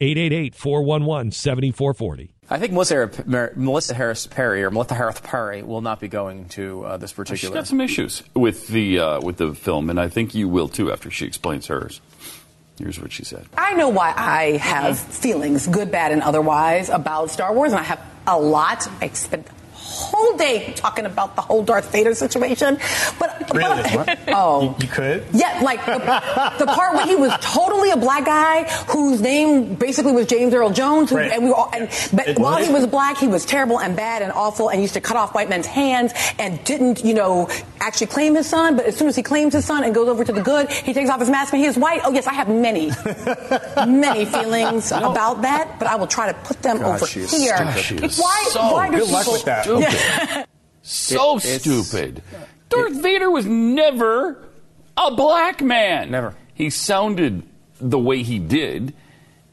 888-411-7440. I think Melissa, Melissa Harris Perry or Melissa Harris Perry will not be going to uh, this She's particular. got some issues with the uh, with the film, and I think you will too after she explains hers. Here's what she said. I know why I have feelings, good, bad, and otherwise, about Star Wars, and I have a lot. I spent the whole day talking about the whole Darth Vader situation. But, Really? but oh, You, you could? yeah, like the, the part when he was totally a black guy whose name basically was James Earl Jones, who, Right. and we all, and but It while was? he was black, he was terrible and bad and awful, and used to cut off white men's hands and didn't, you know, actually claim his son. But as soon as he claims his son and goes over to the good, he takes off his mask and he is white. Oh yes, I have many, many feelings about that, but I will try to put them God, over she here. stupid. She is why? so why do people? with that. Stupid. so It- stupid. Darth Vader was never a black man. Never. He sounded the way he did.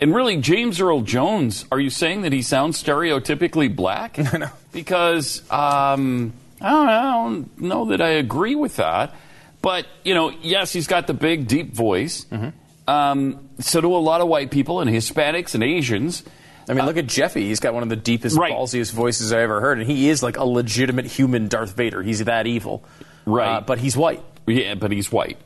And really, James Earl Jones, are you saying that he sounds stereotypically black? No. Because um, I, don't, I don't know that I agree with that. But, you know, yes, he's got the big, deep voice. Mm-hmm. Um, so do a lot of white people and Hispanics and Asians. I mean, look at Jeffy. He's got one of the deepest, Right. ballsiest voices I ever heard, and he is like a legitimate human Darth Vader. He's that evil, Right. Uh, but he's white. Yeah, but he's white.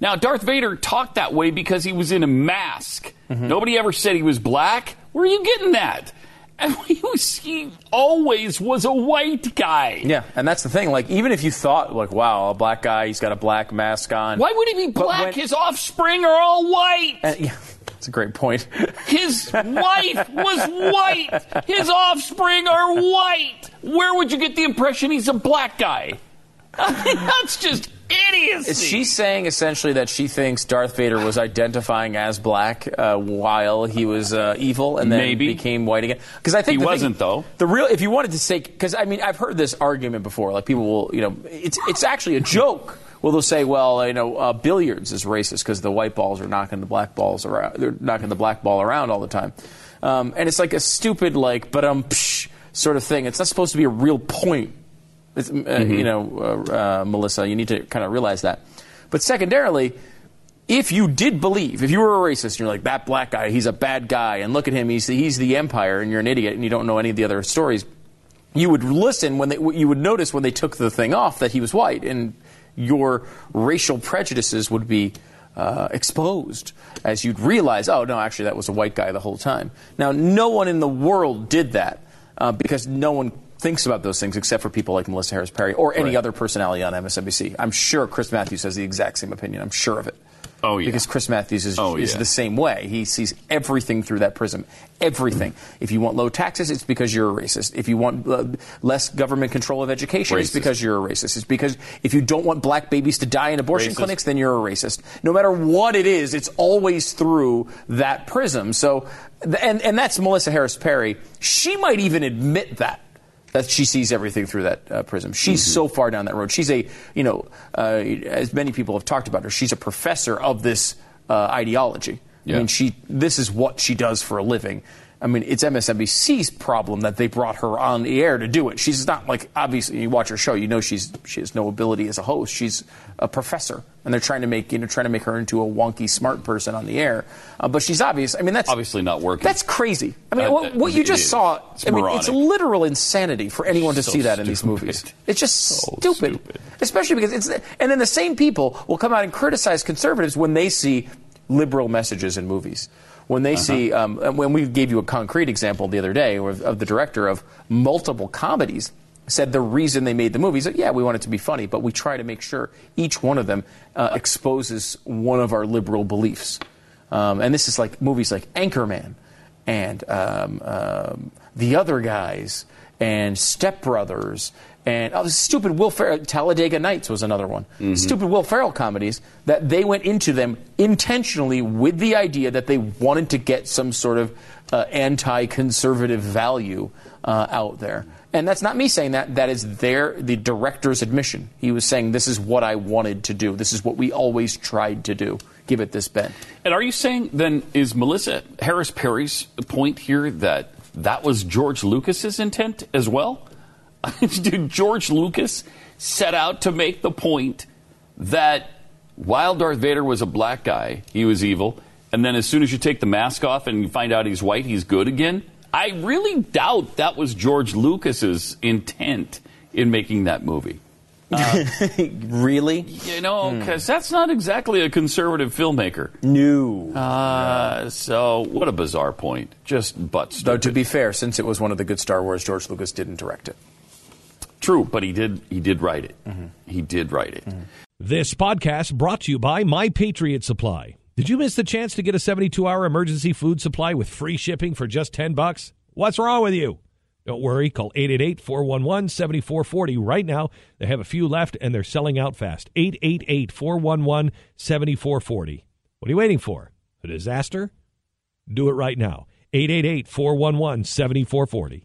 Now, Darth Vader talked that way because he was in a mask. Mm-hmm. Nobody ever said he was black. Where are you getting that? And he, always was a white guy. Yeah, and that's the thing. Like, even if you thought, like, wow, a black guy, he's got a black mask on. Why would he be black? when- His offspring are all white. Uh, yeah, that's a great point. His wife was white. His offspring are white. Where would you get the impression he's a black guy? That's just idiocy. Is she saying essentially that she thinks Darth Vader was identifying as black uh, while he was uh, evil and then Maybe. became white again? Because I think He the wasn't, though. The real, if you wanted to say, because I mean, I've heard this argument before. Like people will, you know, it's it's actually a joke. Well, they'll say, well, you know, uh, billiards is racist because the white balls are knocking the black balls around. They're knocking the black ball around all the time, um, and it's like a stupid like, but um, sort of thing. It's not supposed to be a real point. It's, uh, You know, uh, uh, Melissa, you need to kind of realize that. But secondarily, if you did believe, if you were a racist, and you're like that black guy, he's a bad guy, and look at him, he's the, he's the empire, and you're an idiot, and you don't know any of the other stories, you would listen when they, you would notice when they took the thing off that he was white, and your racial prejudices would be uh, exposed as you'd realize, oh no, actually that was a white guy the whole time. Now, no one in the world did that uh, because no one thinks about those things except for people like Melissa Harris Perry or any Right. other personality on MSNBC. I'm sure Chris Matthews has the exact same opinion. I'm sure of it. Oh, yeah. Because Chris Matthews is, Oh, is yeah. the same way. He sees everything through that prism. Everything. If you want low taxes, it's because you're a racist. If you want uh, less government control of education, it's because you're a racist. It's because if you don't want black babies to die in abortion Racist. clinics, then you're a racist. No matter what it is, it's always through that prism. So, and, and that's Melissa Harris Perry. She might even admit that. That she sees everything through that uh, prism. She's Mm-hmm. so far down that road. She's a, you know, uh, as many people have talked about her, she's a professor of this uh, ideology. Yeah. I mean, she this is what she does for a living. I mean, it's MSNBC's problem that they brought her on the air to do it. She's not like obviously you watch her show, you know she's she has no ability as a host. She's a professor, and they're trying to make you know trying to make her into a wonky smart person on the air. Uh, but she's obvious. I mean, that's Obviously not working. That's crazy. I mean, Uh, what, what you just saw. It's I mean, it's literal insanity for anyone to So see that in these movies. It's just So stupid. stupid. Especially because it's and then the same people will come out and criticize conservatives when they see liberal messages in movies. When they see, Uh-huh. um, when we gave you a concrete example the other day of, of the director of multiple comedies, said the reason they made the movies, yeah, we want it to be funny, but we try to make sure each one of them uh, exposes one of our liberal beliefs. Um, and this is like movies like Anchorman and um, um, The Other Guys and Step Brothers and oh, stupid Will Ferrell. Talladega Nights was another one. Stupid Will Ferrell comedies that they went into them intentionally with the idea that they wanted to get some sort of uh, anti-conservative value uh, out there. And that's not me saying that. That is their the director's admission. He was saying, "This is what I wanted to do. This is what we always tried to do. Give it this bent." And are you saying then is Melissa Harris Perry's point here that that was George Lucas's intent as well? Did George Lucas set out to make the point that while Darth Vader was a black guy, he was evil, and then as soon as you take the mask off and you find out he's white, he's good again? I really doubt that was George Lucas's intent in making that movie. really? You know, because that's not exactly a conservative filmmaker. No. Uh, so what a bizarre point. Just but Though to be fair, since it was one of the good Star Wars, George Lucas didn't direct it. True, but he did. He did write it. He did write it. This podcast brought to you by My Patriot Supply. Did you miss the chance to get a 72-hour emergency food supply with free shipping for just 10 bucks? What's wrong with you? Don't worry, call 888-411-7440 right now. They have a few left and they're selling out fast. 888-411-7440. What are you waiting for? A disaster? Do it right now. 888-411-7440.